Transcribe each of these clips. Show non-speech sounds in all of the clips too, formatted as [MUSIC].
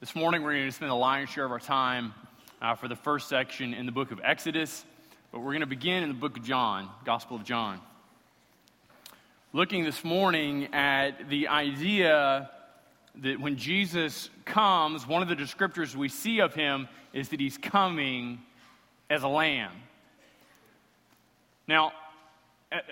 This morning, we're going to spend the lion's share of our time uh, for the first section in the book of Exodus, but we're going to begin in the book of John, Gospel of John. Looking this morning at the idea that when Jesus comes, one of the descriptors we see of him is that he's coming as a lamb. Now,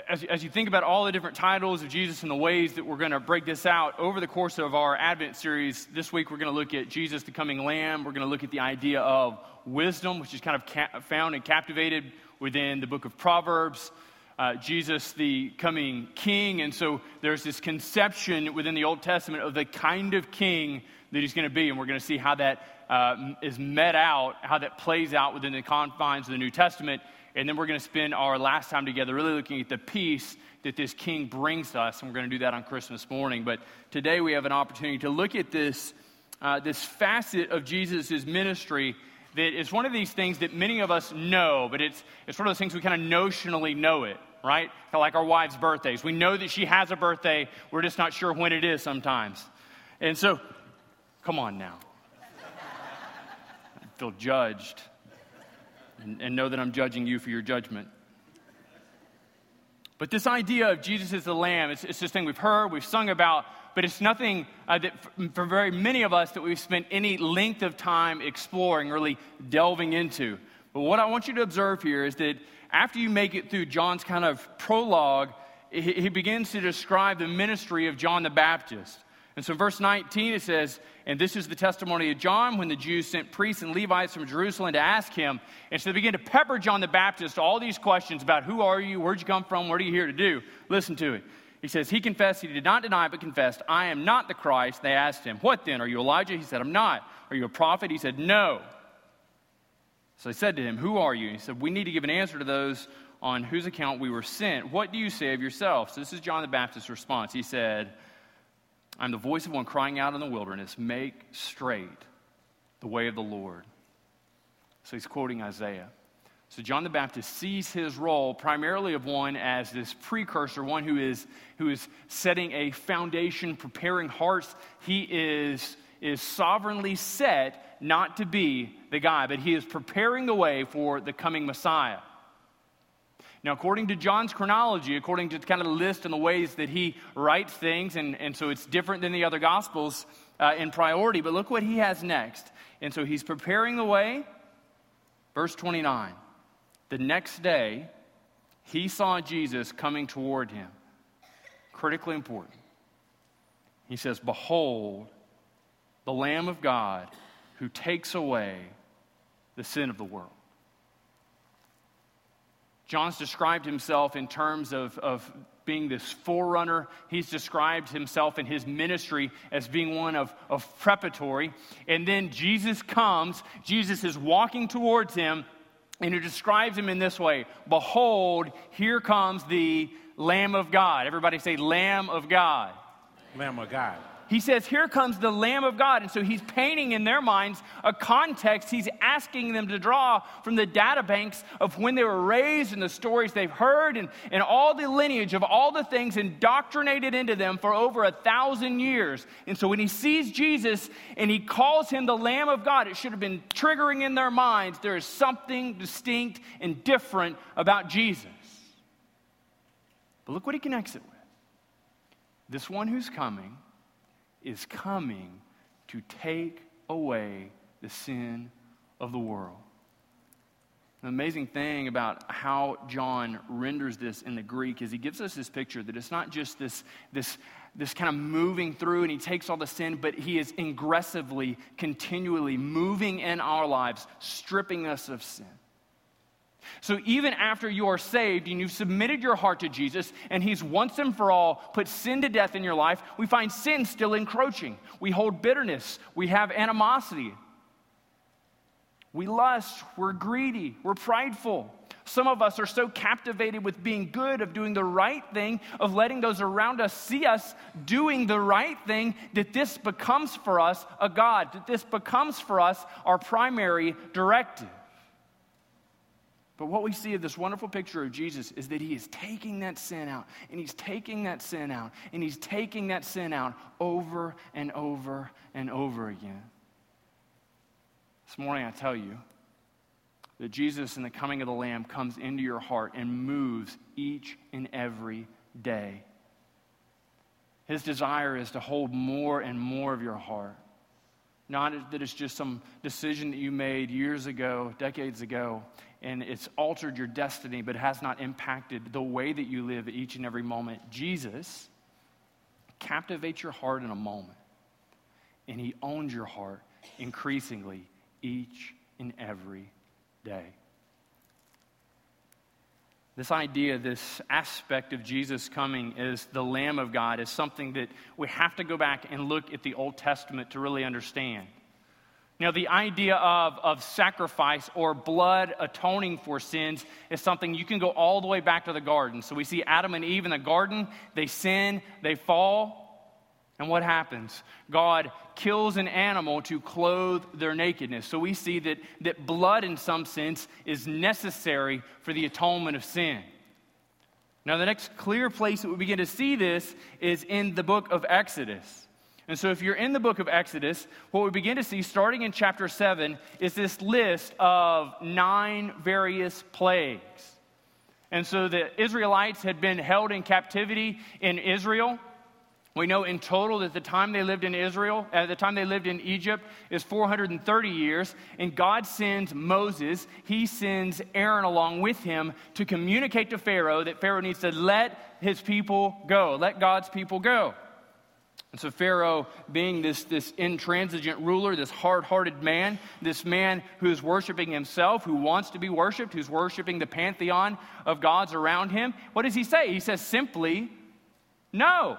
as, as you think about all the different titles of Jesus and the ways that we're going to break this out over the course of our Advent series, this week we're going to look at Jesus, the coming Lamb. We're going to look at the idea of wisdom, which is kind of ca- found and captivated within the book of Proverbs. Uh, Jesus, the coming king. And so there's this conception within the Old Testament of the kind of king that he's going to be. And we're going to see how that uh, is met out, how that plays out within the confines of the New Testament and then we're going to spend our last time together really looking at the peace that this king brings us. And we're going to do that on Christmas morning. But today we have an opportunity to look at this, uh, this facet of Jesus' ministry that is one of these things that many of us know, but it's, it's one of those things we kind of notionally know it, right? Like our wives' birthdays. We know that she has a birthday, we're just not sure when it is sometimes. And so, come on now. I feel judged and, and know that I'm judging you for your judgment. But this idea of Jesus as the Lamb, it's, it's this thing we've heard, we've sung about, but it's nothing uh, that for, for very many of us that we've spent any length of time exploring, really delving into. But what I want you to observe here is that after you make it through John's kind of prologue, he, he begins to describe the ministry of John the Baptist. And so, verse 19, it says, And this is the testimony of John when the Jews sent priests and Levites from Jerusalem to ask him. And so they began to pepper John the Baptist all these questions about who are you, where'd you come from, what are you here to do? Listen to it. He says, He confessed, he did not deny, but confessed, I am not the Christ. They asked him, What then? Are you Elijah? He said, I'm not. Are you a prophet? He said, No. So they said to him, Who are you? He said, We need to give an answer to those on whose account we were sent. What do you say of yourself? So this is John the Baptist's response. He said, I'm the voice of one crying out in the wilderness, make straight the way of the Lord. So he's quoting Isaiah. So John the Baptist sees his role primarily of one as this precursor, one who is, who is setting a foundation, preparing hearts. He is, is sovereignly set not to be the guy, but he is preparing the way for the coming Messiah. Now, according to John's chronology, according to kind of the list and the ways that he writes things, and, and so it's different than the other Gospels uh, in priority, but look what he has next. And so he's preparing the way. Verse 29 The next day, he saw Jesus coming toward him. Critically important. He says, Behold, the Lamb of God who takes away the sin of the world. John's described himself in terms of, of being this forerunner. He's described himself in his ministry as being one of, of preparatory. And then Jesus comes, Jesus is walking towards him, and he describes him in this way Behold, here comes the Lamb of God. Everybody say, Lamb of God. Lamb of God he says, Here comes the Lamb of God. And so he's painting in their minds a context. He's asking them to draw from the data banks of when they were raised and the stories they've heard and, and all the lineage of all the things indoctrinated into them for over a thousand years. And so when he sees Jesus and he calls him the Lamb of God, it should have been triggering in their minds there is something distinct and different about Jesus. But look what he connects it with. This one who's coming is coming to take away the sin of the world. The amazing thing about how John renders this in the Greek is he gives us this picture that it's not just this, this, this kind of moving through and he takes all the sin, but he is aggressively, continually moving in our lives, stripping us of sin. So even after you are saved and you've submitted your heart to Jesus and he's once and for all put sin to death in your life, we find sin still encroaching. We hold bitterness, we have animosity. We lust, we're greedy, we're prideful. Some of us are so captivated with being good, of doing the right thing, of letting those around us see us doing the right thing, that this becomes for us a God, that this becomes for us our primary directive. But what we see of this wonderful picture of Jesus is that he is taking that sin out, and he's taking that sin out, and he's taking that sin out over and over and over again. This morning, I tell you that Jesus, in the coming of the Lamb, comes into your heart and moves each and every day. His desire is to hold more and more of your heart. Not that it's just some decision that you made years ago, decades ago, and it's altered your destiny, but has not impacted the way that you live each and every moment. Jesus captivates your heart in a moment, and He owns your heart increasingly each and every day. This idea, this aspect of Jesus coming as the Lamb of God, is something that we have to go back and look at the Old Testament to really understand. Now, the idea of, of sacrifice or blood atoning for sins is something you can go all the way back to the garden. So we see Adam and Eve in the garden, they sin, they fall, and what happens? God kills an animal to clothe their nakedness. So we see that, that blood, in some sense, is necessary for the atonement of sin. Now, the next clear place that we begin to see this is in the book of Exodus. And so, if you're in the book of Exodus, what we begin to see starting in chapter 7 is this list of nine various plagues. And so, the Israelites had been held in captivity in Israel. We know in total that the time they lived in Israel, at uh, the time they lived in Egypt, is 430 years. And God sends Moses, he sends Aaron along with him to communicate to Pharaoh that Pharaoh needs to let his people go, let God's people go. And so, Pharaoh, being this, this intransigent ruler, this hard hearted man, this man who is worshiping himself, who wants to be worshiped, who's worshiping the pantheon of gods around him, what does he say? He says simply, no.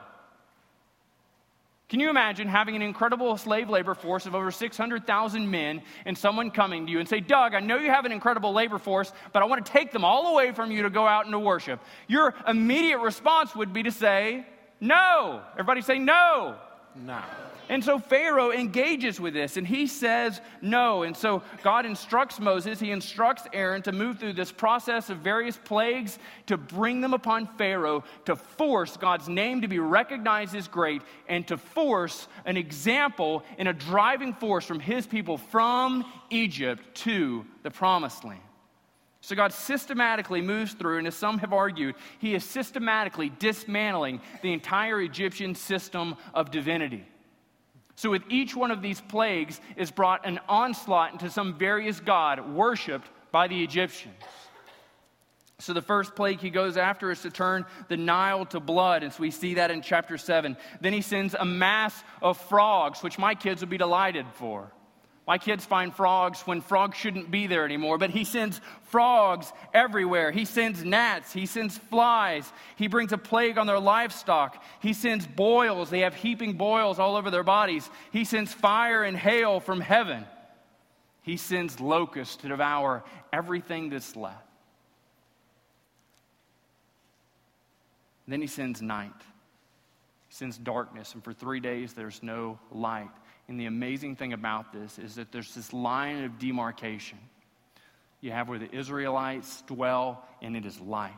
Can you imagine having an incredible slave labor force of over 600,000 men and someone coming to you and say, Doug, I know you have an incredible labor force, but I want to take them all away from you to go out and to worship? Your immediate response would be to say, No. Everybody say, No. No. And so Pharaoh engages with this and he says no. And so God instructs Moses, he instructs Aaron to move through this process of various plagues to bring them upon Pharaoh, to force God's name to be recognized as great, and to force an example and a driving force from his people from Egypt to the promised land. So God systematically moves through, and as some have argued, he is systematically dismantling the entire Egyptian system of divinity. So, with each one of these plagues is brought an onslaught into some various god worshiped by the Egyptians. So, the first plague he goes after is to turn the Nile to blood. And so we see that in chapter 7. Then he sends a mass of frogs, which my kids would be delighted for. My kids find frogs when frogs shouldn't be there anymore, but he sends frogs everywhere. He sends gnats. He sends flies. He brings a plague on their livestock. He sends boils. They have heaping boils all over their bodies. He sends fire and hail from heaven. He sends locusts to devour everything that's left. Then he sends night. Sends darkness, and for three days there's no light. And the amazing thing about this is that there's this line of demarcation. You have where the Israelites dwell, and it is light,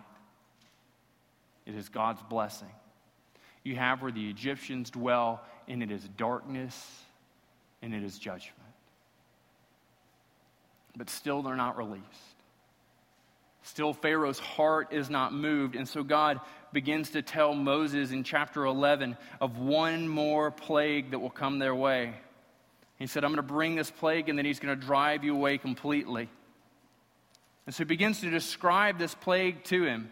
it is God's blessing. You have where the Egyptians dwell, and it is darkness, and it is judgment. But still, they're not released. Still, Pharaoh's heart is not moved. And so God begins to tell Moses in chapter 11 of one more plague that will come their way. He said, I'm going to bring this plague, and then he's going to drive you away completely. And so he begins to describe this plague to him.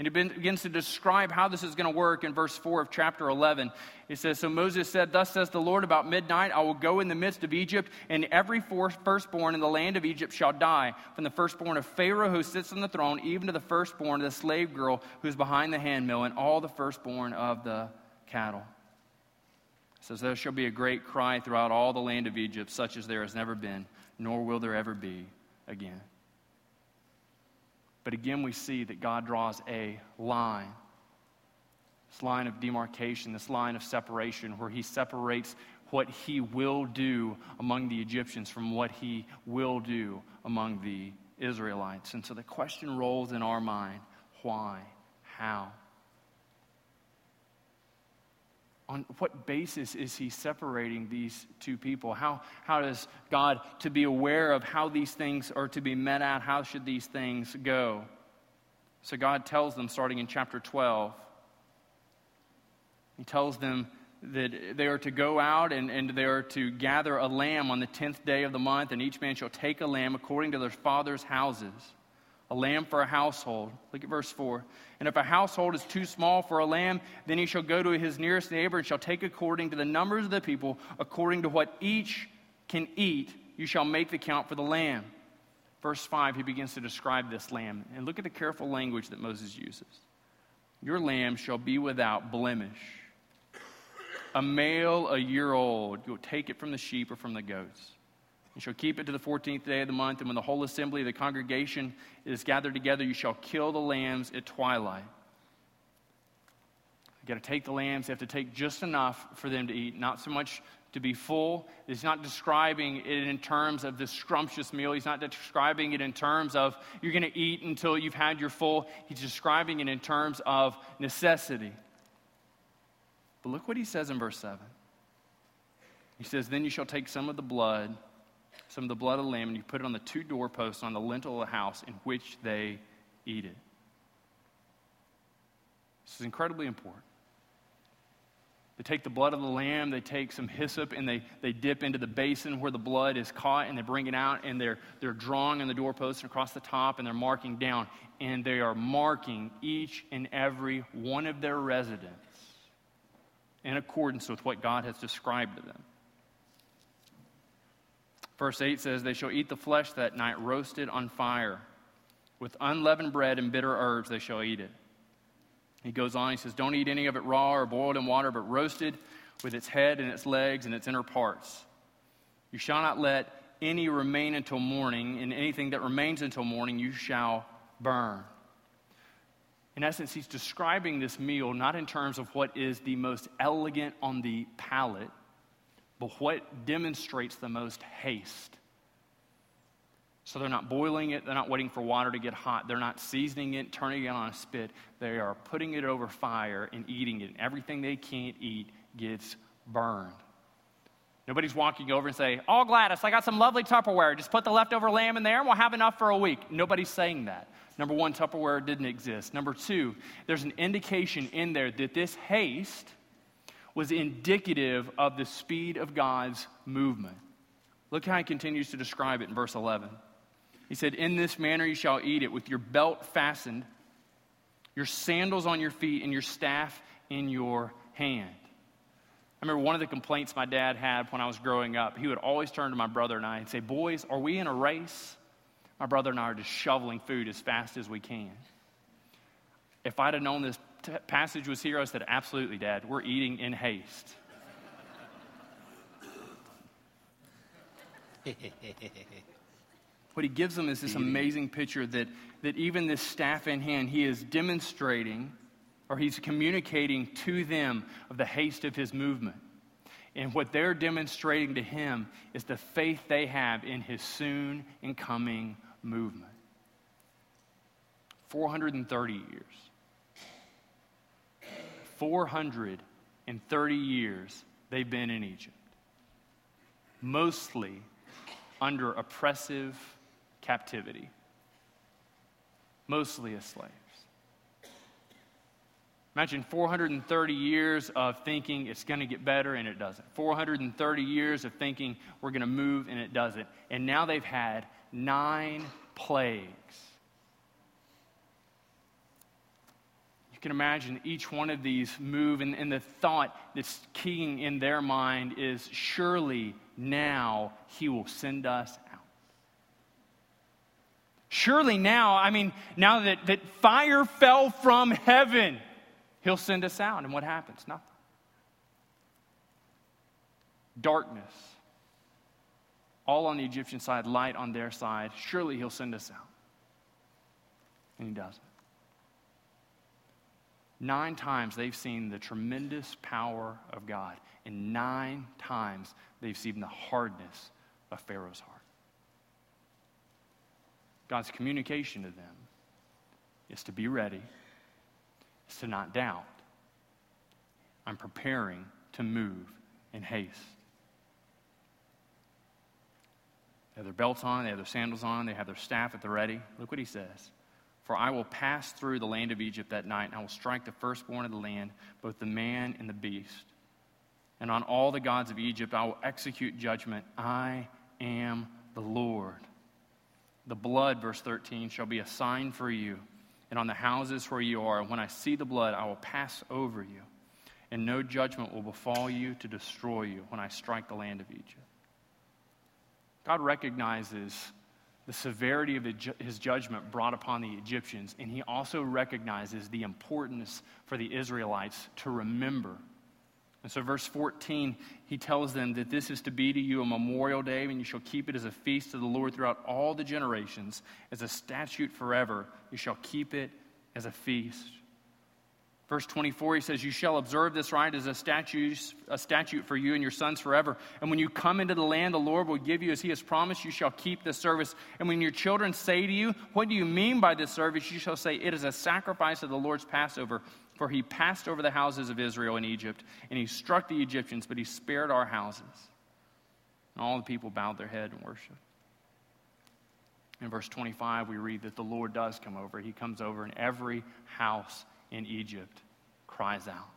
And he begins to describe how this is going to work in verse 4 of chapter 11. He says, So Moses said, Thus says the Lord, about midnight I will go in the midst of Egypt, and every firstborn in the land of Egypt shall die, from the firstborn of Pharaoh who sits on the throne, even to the firstborn of the slave girl who is behind the handmill, and all the firstborn of the cattle. It says, There shall be a great cry throughout all the land of Egypt, such as there has never been, nor will there ever be again. But again, we see that God draws a line this line of demarcation, this line of separation, where He separates what He will do among the Egyptians from what He will do among the Israelites. And so the question rolls in our mind why? How? On what basis is he separating these two people? How, how does God, to be aware of how these things are to be met at, how should these things go? So God tells them, starting in chapter 12, He tells them that they are to go out and, and they are to gather a lamb on the tenth day of the month, and each man shall take a lamb according to their father's houses a lamb for a household. Look at verse 4. And if a household is too small for a lamb, then he shall go to his nearest neighbor and shall take according to the numbers of the people, according to what each can eat, you shall make the count for the lamb. Verse 5, he begins to describe this lamb. And look at the careful language that Moses uses. Your lamb shall be without blemish. A male, a year old. You'll take it from the sheep or from the goats. You shall keep it to the 14th day of the month, and when the whole assembly of the congregation is gathered together, you shall kill the lambs at twilight. You got to take the lambs, you have to take just enough for them to eat, not so much to be full. He's not describing it in terms of this scrumptious meal. He's not describing it in terms of you're going to eat until you've had your full. He's describing it in terms of necessity. But look what he says in verse 7. He says, Then you shall take some of the blood some of the blood of the lamb, and you put it on the two doorposts on the lintel of the house in which they eat it. This is incredibly important. They take the blood of the lamb, they take some hyssop, and they, they dip into the basin where the blood is caught, and they bring it out, and they're, they're drawing on the doorposts and across the top, and they're marking down. And they are marking each and every one of their residents in accordance with what God has described to them. Verse 8 says, They shall eat the flesh that night, roasted on fire. With unleavened bread and bitter herbs they shall eat it. He goes on, he says, Don't eat any of it raw or boiled in water, but roasted with its head and its legs and its inner parts. You shall not let any remain until morning, and anything that remains until morning you shall burn. In essence, he's describing this meal not in terms of what is the most elegant on the palate, but what demonstrates the most haste? So they're not boiling it, they're not waiting for water to get hot, they're not seasoning it, turning it on a spit. They are putting it over fire and eating it. And Everything they can't eat gets burned. Nobody's walking over and say, "Oh, Gladys, I got some lovely Tupperware. Just put the leftover lamb in there, and we'll have enough for a week." Nobody's saying that. Number one, Tupperware didn't exist. Number two, there's an indication in there that this haste was indicative of the speed of God's movement. Look how he continues to describe it in verse 11. He said, In this manner you shall eat it, with your belt fastened, your sandals on your feet, and your staff in your hand. I remember one of the complaints my dad had when I was growing up. He would always turn to my brother and I and say, Boys, are we in a race? My brother and I are just shoveling food as fast as we can. If I'd have known this t- passage was here, I said, Absolutely, Dad. We're eating in haste. [LAUGHS] what he gives them is this amazing picture that, that even this staff in hand, he is demonstrating or he's communicating to them of the haste of his movement. And what they're demonstrating to him is the faith they have in his soon and coming movement. 430 years. 430 years they've been in Egypt, mostly under oppressive captivity, mostly as slaves. Imagine 430 years of thinking it's going to get better and it doesn't. 430 years of thinking we're going to move and it doesn't. And now they've had nine plagues You can imagine each one of these move, and, and the thought that's keying in their mind is surely now he will send us out. Surely now, I mean, now that, that fire fell from heaven, he'll send us out. And what happens? Nothing. Darkness. All on the Egyptian side, light on their side. Surely he'll send us out. And he doesn't. Nine times they've seen the tremendous power of God, and nine times they've seen the hardness of Pharaoh's heart. God's communication to them is to be ready, is to not doubt. I'm preparing to move in haste. They have their belts on, they have their sandals on, they have their staff at the ready. Look what he says. For I will pass through the land of Egypt that night, and I will strike the firstborn of the land, both the man and the beast. And on all the gods of Egypt I will execute judgment. I am the Lord. The blood, verse 13, shall be a sign for you, and on the houses where you are. When I see the blood, I will pass over you, and no judgment will befall you to destroy you when I strike the land of Egypt. God recognizes the severity of his judgment brought upon the Egyptians, and he also recognizes the importance for the Israelites to remember. And so, verse 14, he tells them that this is to be to you a memorial day, and you shall keep it as a feast to the Lord throughout all the generations, as a statute forever. You shall keep it as a feast. Verse 24, he says, You shall observe this rite as a statute, a statute for you and your sons forever. And when you come into the land the Lord will give you as he has promised, you shall keep this service. And when your children say to you, What do you mean by this service? You shall say, It is a sacrifice of the Lord's Passover. For he passed over the houses of Israel in Egypt, and he struck the Egyptians, but he spared our houses. And all the people bowed their head and worshiped. In verse 25, we read that the Lord does come over. He comes over in every house in Egypt cries out.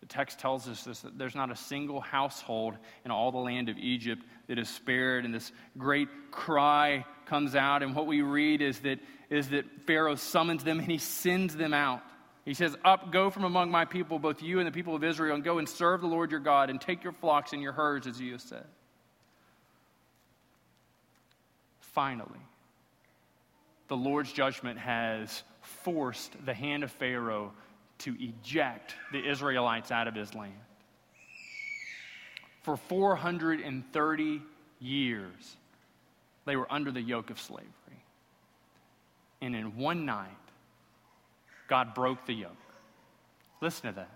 The text tells us this, that there's not a single household in all the land of Egypt that is spared, and this great cry comes out. And what we read is that, is that Pharaoh summons them and he sends them out. He says, Up, go from among my people, both you and the people of Israel, and go and serve the Lord your God, and take your flocks and your herds, as you have said. Finally, the Lord's judgment has forced the hand of Pharaoh to eject the Israelites out of his land. For 430 years, they were under the yoke of slavery. And in one night, God broke the yoke. Listen to that.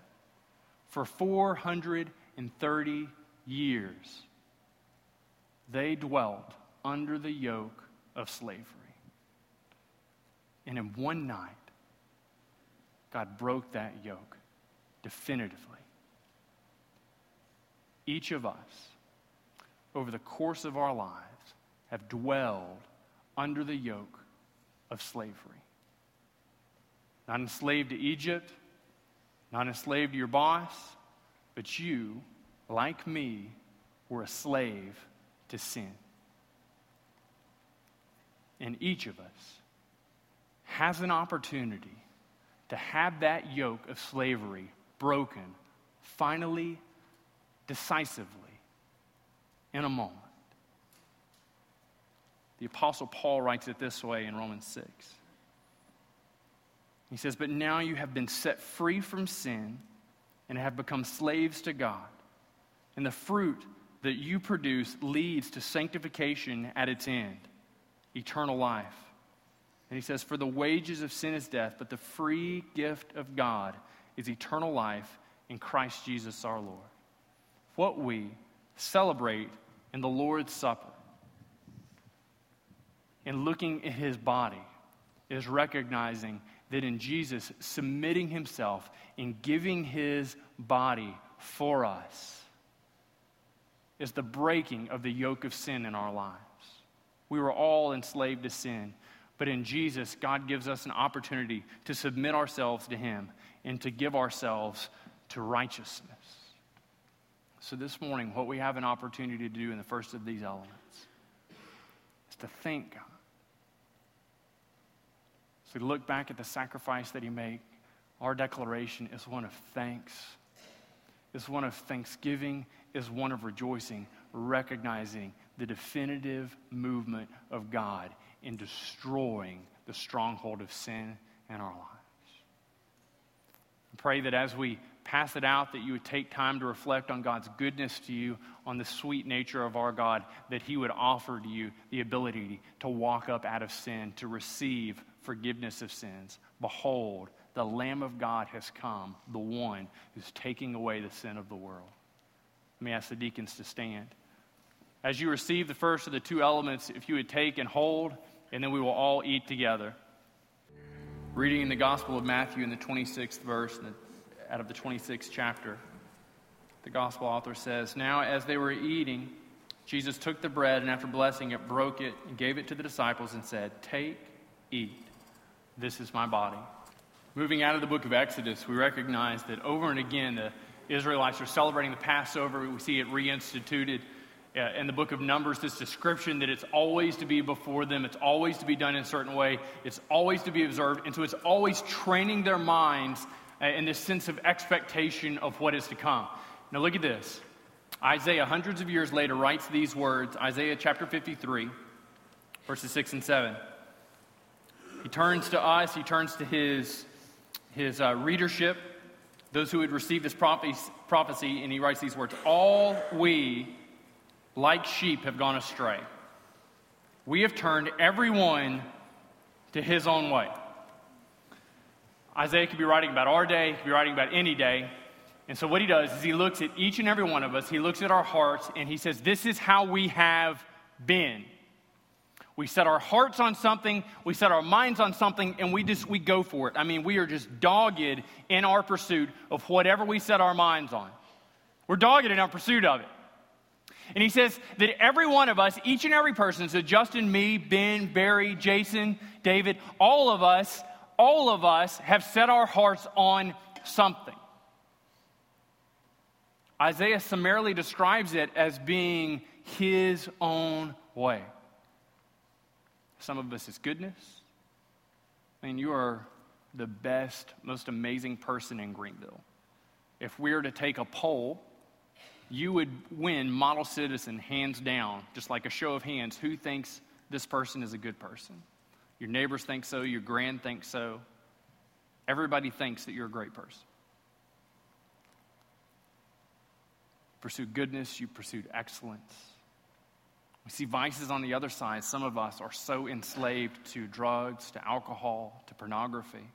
For 430 years, they dwelt under the yoke of slavery. And in one night, God broke that yoke definitively. Each of us, over the course of our lives, have dwelled under the yoke of slavery. Not enslaved to Egypt, not enslaved to your boss, but you, like me, were a slave to sin. And each of us has an opportunity to have that yoke of slavery broken finally, decisively, in a moment. The Apostle Paul writes it this way in Romans 6. He says, But now you have been set free from sin and have become slaves to God. And the fruit that you produce leads to sanctification at its end, eternal life. And he says, For the wages of sin is death, but the free gift of God is eternal life in Christ Jesus our Lord. What we celebrate in the Lord's Supper, in looking at his body, is recognizing that in Jesus submitting himself in giving his body for us is the breaking of the yoke of sin in our lives. We were all enslaved to sin, but in Jesus, God gives us an opportunity to submit ourselves to Him and to give ourselves to righteousness. So, this morning, what we have an opportunity to do in the first of these elements is to thank God. So, we look back at the sacrifice that He made. Our declaration is one of thanks, is one of thanksgiving, is one of rejoicing, recognizing the definitive movement of God in destroying the stronghold of sin in our lives. I pray that as we pass it out, that you would take time to reflect on God's goodness to you, on the sweet nature of our God, that He would offer to you the ability to walk up out of sin, to receive forgiveness of sins. Behold, the Lamb of God has come, the one who's taking away the sin of the world. Let me ask the deacons to stand. As you receive the first of the two elements, if you would take and hold, and then we will all eat together. Reading in the Gospel of Matthew in the 26th verse out of the 26th chapter. the gospel author says, Now as they were eating, Jesus took the bread and after blessing it, broke it and gave it to the disciples and said, Take, eat. This is my body. Moving out of the book of Exodus, we recognize that over and again the Israelites are celebrating the Passover. We see it reinstituted uh, in the book of Numbers, this description that it's always to be before them, it's always to be done in a certain way, it's always to be observed. And so it's always training their minds uh, in this sense of expectation of what is to come. Now, look at this. Isaiah, hundreds of years later, writes these words Isaiah chapter 53, verses 6 and 7. He turns to us, he turns to his, his uh, readership, those who had received this prophecy, and he writes these words All we, like sheep, have gone astray. We have turned everyone to his own way. Isaiah could be writing about our day, he could be writing about any day. And so, what he does is he looks at each and every one of us, he looks at our hearts, and he says, This is how we have been. We set our hearts on something, we set our minds on something, and we just we go for it. I mean, we are just dogged in our pursuit of whatever we set our minds on. We're dogged in our pursuit of it. And he says that every one of us, each and every person, so Justin, me, Ben, Barry, Jason, David, all of us, all of us have set our hearts on something. Isaiah summarily describes it as being his own way. Some of us is goodness. I mean, you are the best, most amazing person in Greenville. If we were to take a poll, you would win model citizen hands down, just like a show of hands. Who thinks this person is a good person? Your neighbors think so, your grand thinks so. Everybody thinks that you're a great person. pursue goodness, you pursued excellence. We see vices on the other side. Some of us are so enslaved to drugs, to alcohol, to pornography,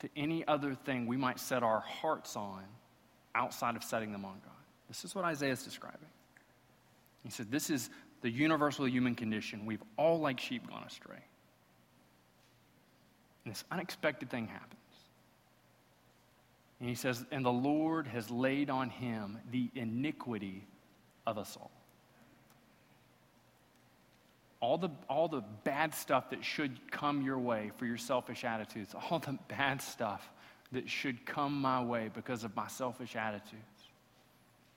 to any other thing we might set our hearts on outside of setting them on God. This is what Isaiah is describing. He said, This is the universal human condition. We've all, like sheep, gone astray. And this unexpected thing happens. And he says, And the Lord has laid on him the iniquity of us all. All the, all the bad stuff that should come your way for your selfish attitudes, all the bad stuff that should come my way because of my selfish attitudes,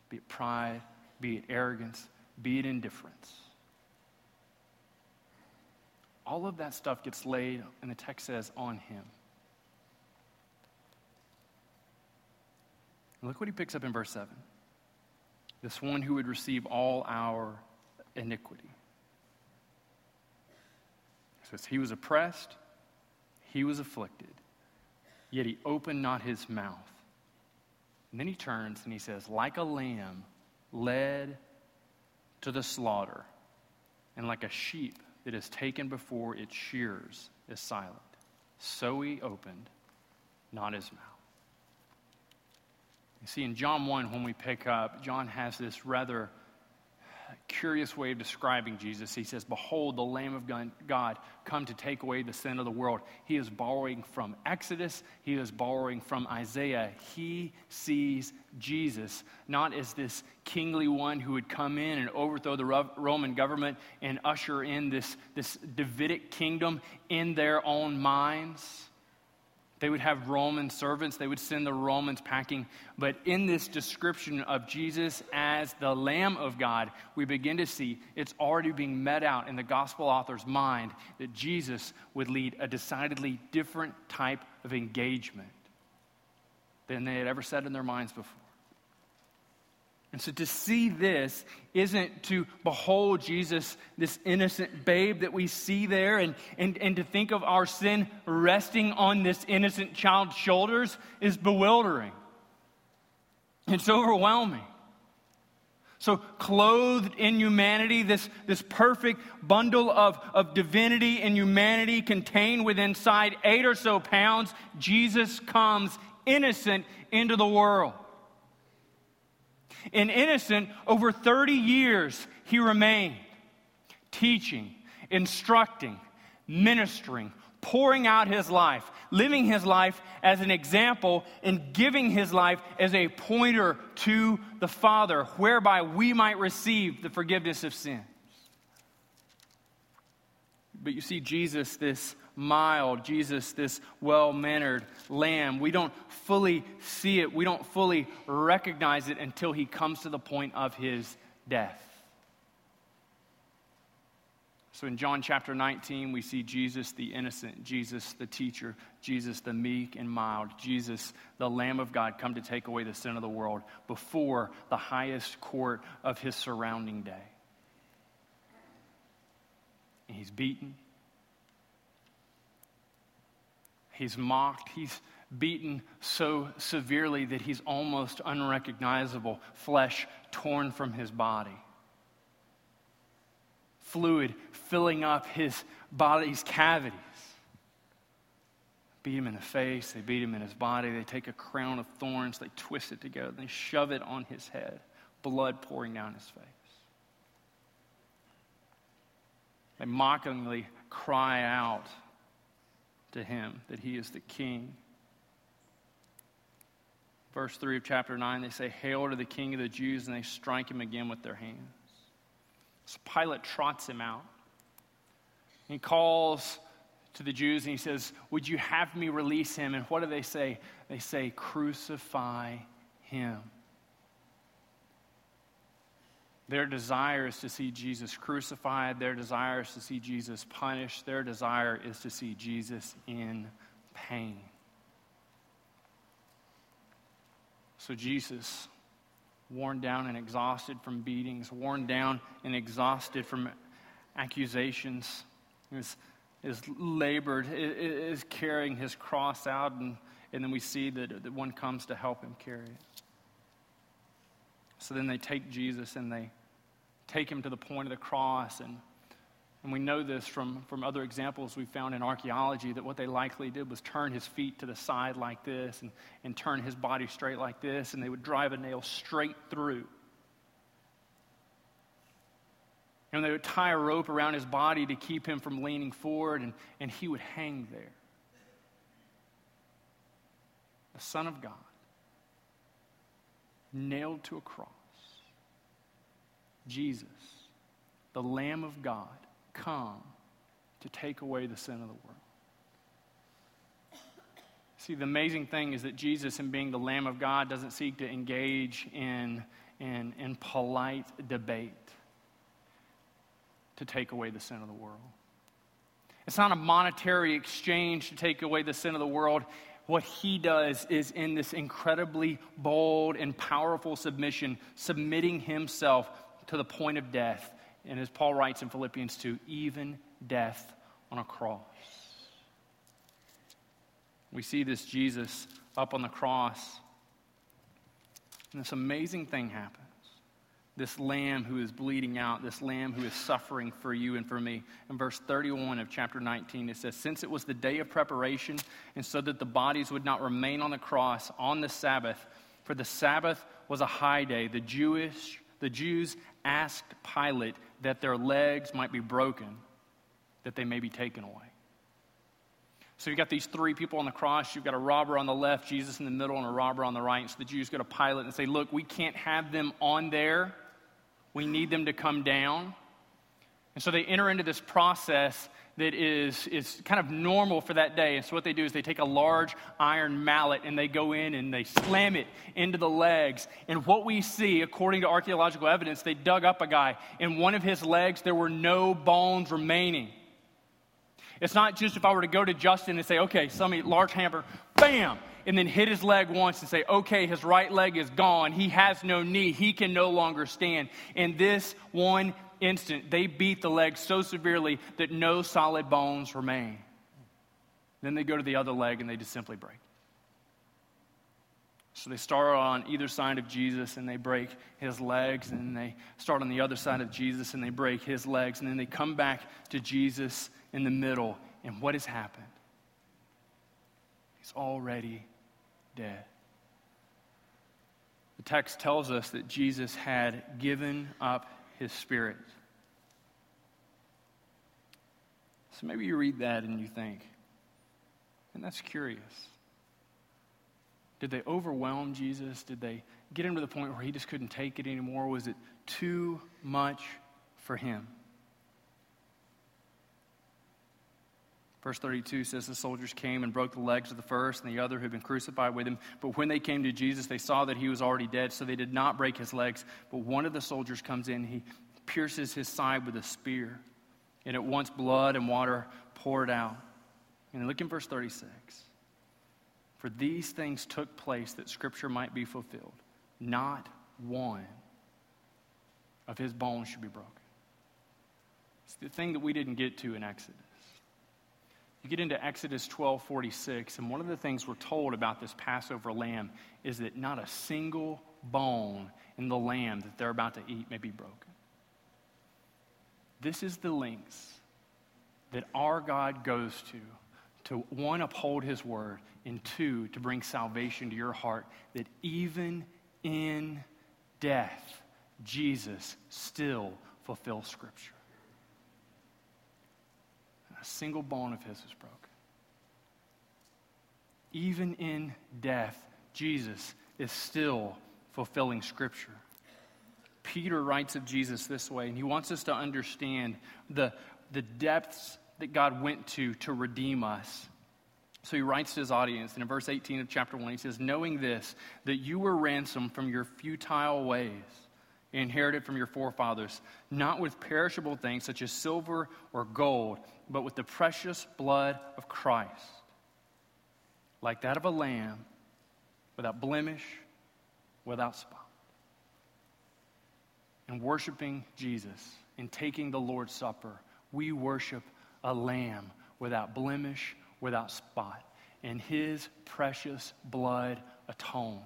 be it pride, be it arrogance, be it indifference. All of that stuff gets laid, and the text says, on him. look what he picks up in verse 7 this one who would receive all our iniquity. Says, He was oppressed, he was afflicted, yet he opened not his mouth. And then he turns and he says, Like a lamb led to the slaughter, and like a sheep that is taken before its shears is silent, so he opened not his mouth. You see, in John 1, when we pick up, John has this rather curious way of describing Jesus. He says, Behold, the Lamb of God come to take away the sin of the world. He is borrowing from Exodus, he is borrowing from Isaiah. He sees Jesus not as this kingly one who would come in and overthrow the Roman government and usher in this, this Davidic kingdom in their own minds. They would have Roman servants, they would send the Romans packing. But in this description of Jesus as the Lamb of God, we begin to see it's already being met out in the gospel author's mind that Jesus would lead a decidedly different type of engagement than they had ever said in their minds before. And so to see this isn't to behold Jesus, this innocent babe that we see there, and, and, and to think of our sin resting on this innocent child's shoulders is bewildering. It's overwhelming. So, clothed in humanity, this, this perfect bundle of, of divinity and humanity contained within inside eight or so pounds, Jesus comes innocent into the world. And innocent, over 30 years, he remained teaching, instructing, ministering, pouring out his life, living his life as an example, and giving his life as a pointer to the Father, whereby we might receive the forgiveness of sins. But you see, Jesus, this mild, Jesus, this well mannered lamb, we don't fully see it, we don't fully recognize it until he comes to the point of his death. So in John chapter 19, we see Jesus the innocent, Jesus the teacher, Jesus the meek and mild, Jesus the Lamb of God come to take away the sin of the world before the highest court of his surrounding day. And he's beaten, he's mocked, he's beaten so severely that he's almost unrecognizable, flesh torn from his body. Fluid filling up his body's cavities. Beat him in the face, they beat him in his body, they take a crown of thorns, they twist it together, they shove it on his head, blood pouring down his face. They mockingly cry out to him that he is the king. Verse 3 of chapter 9, they say, Hail to the king of the Jews, and they strike him again with their hands. So Pilate trots him out. He calls to the Jews and he says, Would you have me release him? And what do they say? They say, Crucify him. Their desire is to see Jesus crucified. Their desire is to see Jesus punished. Their desire is to see Jesus in pain. So Jesus worn down and exhausted from beatings, worn down and exhausted from accusations, is, is labored, is carrying his cross out, and, and then we see that, that one comes to help him carry it. So then they take Jesus and they take him to the point of the cross and and we know this from, from other examples we found in archaeology that what they likely did was turn his feet to the side like this and, and turn his body straight like this, and they would drive a nail straight through. And they would tie a rope around his body to keep him from leaning forward, and, and he would hang there. The Son of God, nailed to a cross. Jesus, the Lamb of God come to take away the sin of the world. See, the amazing thing is that Jesus, in being the Lamb of God, doesn't seek to engage in, in, in polite debate to take away the sin of the world. It's not a monetary exchange to take away the sin of the world. What he does is in this incredibly bold and powerful submission, submitting himself to the point of death and as Paul writes in Philippians 2, even death on a cross. We see this Jesus up on the cross, and this amazing thing happens. This lamb who is bleeding out, this lamb who is suffering for you and for me. In verse 31 of chapter 19, it says, Since it was the day of preparation, and so that the bodies would not remain on the cross on the Sabbath, for the Sabbath was a high day, the Jewish the Jews asked Pilate that their legs might be broken, that they may be taken away. So you've got these three people on the cross. You've got a robber on the left, Jesus in the middle, and a robber on the right. So the Jews go to Pilate and say, Look, we can't have them on there. We need them to come down. And so they enter into this process that is, is kind of normal for that day. And so what they do is they take a large iron mallet and they go in and they slam it into the legs. And what we see, according to archaeological evidence, they dug up a guy. In one of his legs, there were no bones remaining. It's not just if I were to go to Justin and say, okay, somebody, large hammer, bam, and then hit his leg once and say, okay, his right leg is gone. He has no knee. He can no longer stand. In this one instant, they beat the leg so severely that no solid bones remain. Then they go to the other leg and they just simply break. So they start on either side of Jesus and they break his legs, and they start on the other side of Jesus and they break his legs, and then they come back to Jesus in the middle. And what has happened? He's already dead. The text tells us that Jesus had given up his spirit. So maybe you read that and you think, And that's curious. Did they overwhelm Jesus? Did they get him to the point where he just couldn't take it anymore? Was it too much for him? Verse 32 says the soldiers came and broke the legs of the first and the other who had been crucified with him. But when they came to Jesus, they saw that he was already dead, so they did not break his legs. But one of the soldiers comes in, he pierces his side with a spear, and at once blood and water poured out. And look in verse 36. For these things took place that scripture might be fulfilled. Not one of his bones should be broken. It's the thing that we didn't get to in Exodus. You get into Exodus 12 46, and one of the things we're told about this Passover lamb is that not a single bone in the lamb that they're about to eat may be broken. This is the lengths that our God goes to to one, uphold his word, and two, to bring salvation to your heart, that even in death, Jesus still fulfills Scripture a single bone of his was broken. Even in death, Jesus is still fulfilling Scripture. Peter writes of Jesus this way, and he wants us to understand the, the depths that God went to to redeem us. So he writes to his audience, and in verse 18 of chapter 1, he says, Knowing this, that you were ransomed from your futile ways inherited from your forefathers, not with perishable things such as silver or gold, but with the precious blood of Christ, like that of a lamb, without blemish, without spot. And worshiping Jesus and taking the Lord's Supper, we worship a lamb without blemish, without spot. And his precious blood atones.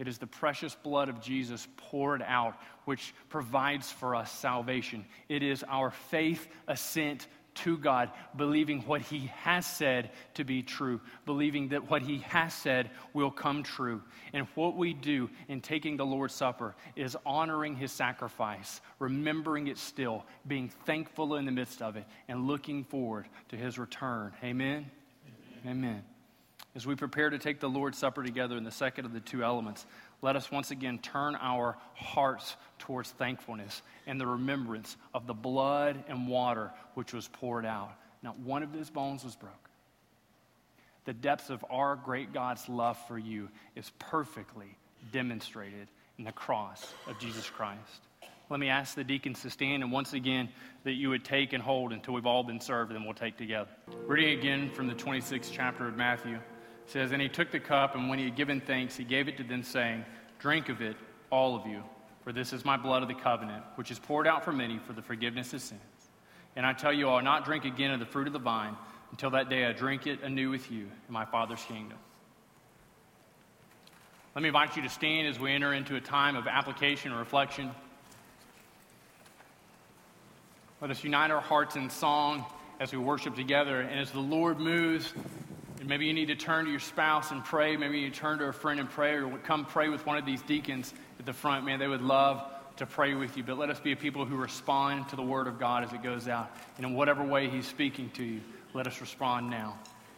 It is the precious blood of Jesus poured out which provides for us salvation. It is our faith assent to God, believing what He has said to be true, believing that what He has said will come true. And what we do in taking the Lord's Supper is honoring His sacrifice, remembering it still, being thankful in the midst of it, and looking forward to His return. Amen. Amen. Amen. As we prepare to take the Lord's Supper together in the second of the two elements, let us once again turn our hearts towards thankfulness and the remembrance of the blood and water which was poured out. Not one of his bones was broken. The depths of our great God's love for you is perfectly demonstrated in the cross of Jesus Christ. Let me ask the deacons to stand, and once again, that you would take and hold until we've all been served, and we'll take together. Reading again from the 26th chapter of Matthew says, And he took the cup, and when he had given thanks, he gave it to them, saying, Drink of it, all of you, for this is my blood of the covenant, which is poured out for many for the forgiveness of sins. And I tell you, I will not drink again of the fruit of the vine until that day I drink it anew with you in my Father's kingdom. Let me invite you to stand as we enter into a time of application and reflection. Let us unite our hearts in song as we worship together. And as the Lord moves and maybe you need to turn to your spouse and pray. Maybe you turn to a friend and pray, or come pray with one of these deacons at the front. Man, they would love to pray with you. But let us be a people who respond to the Word of God as it goes out. And in whatever way He's speaking to you, let us respond now.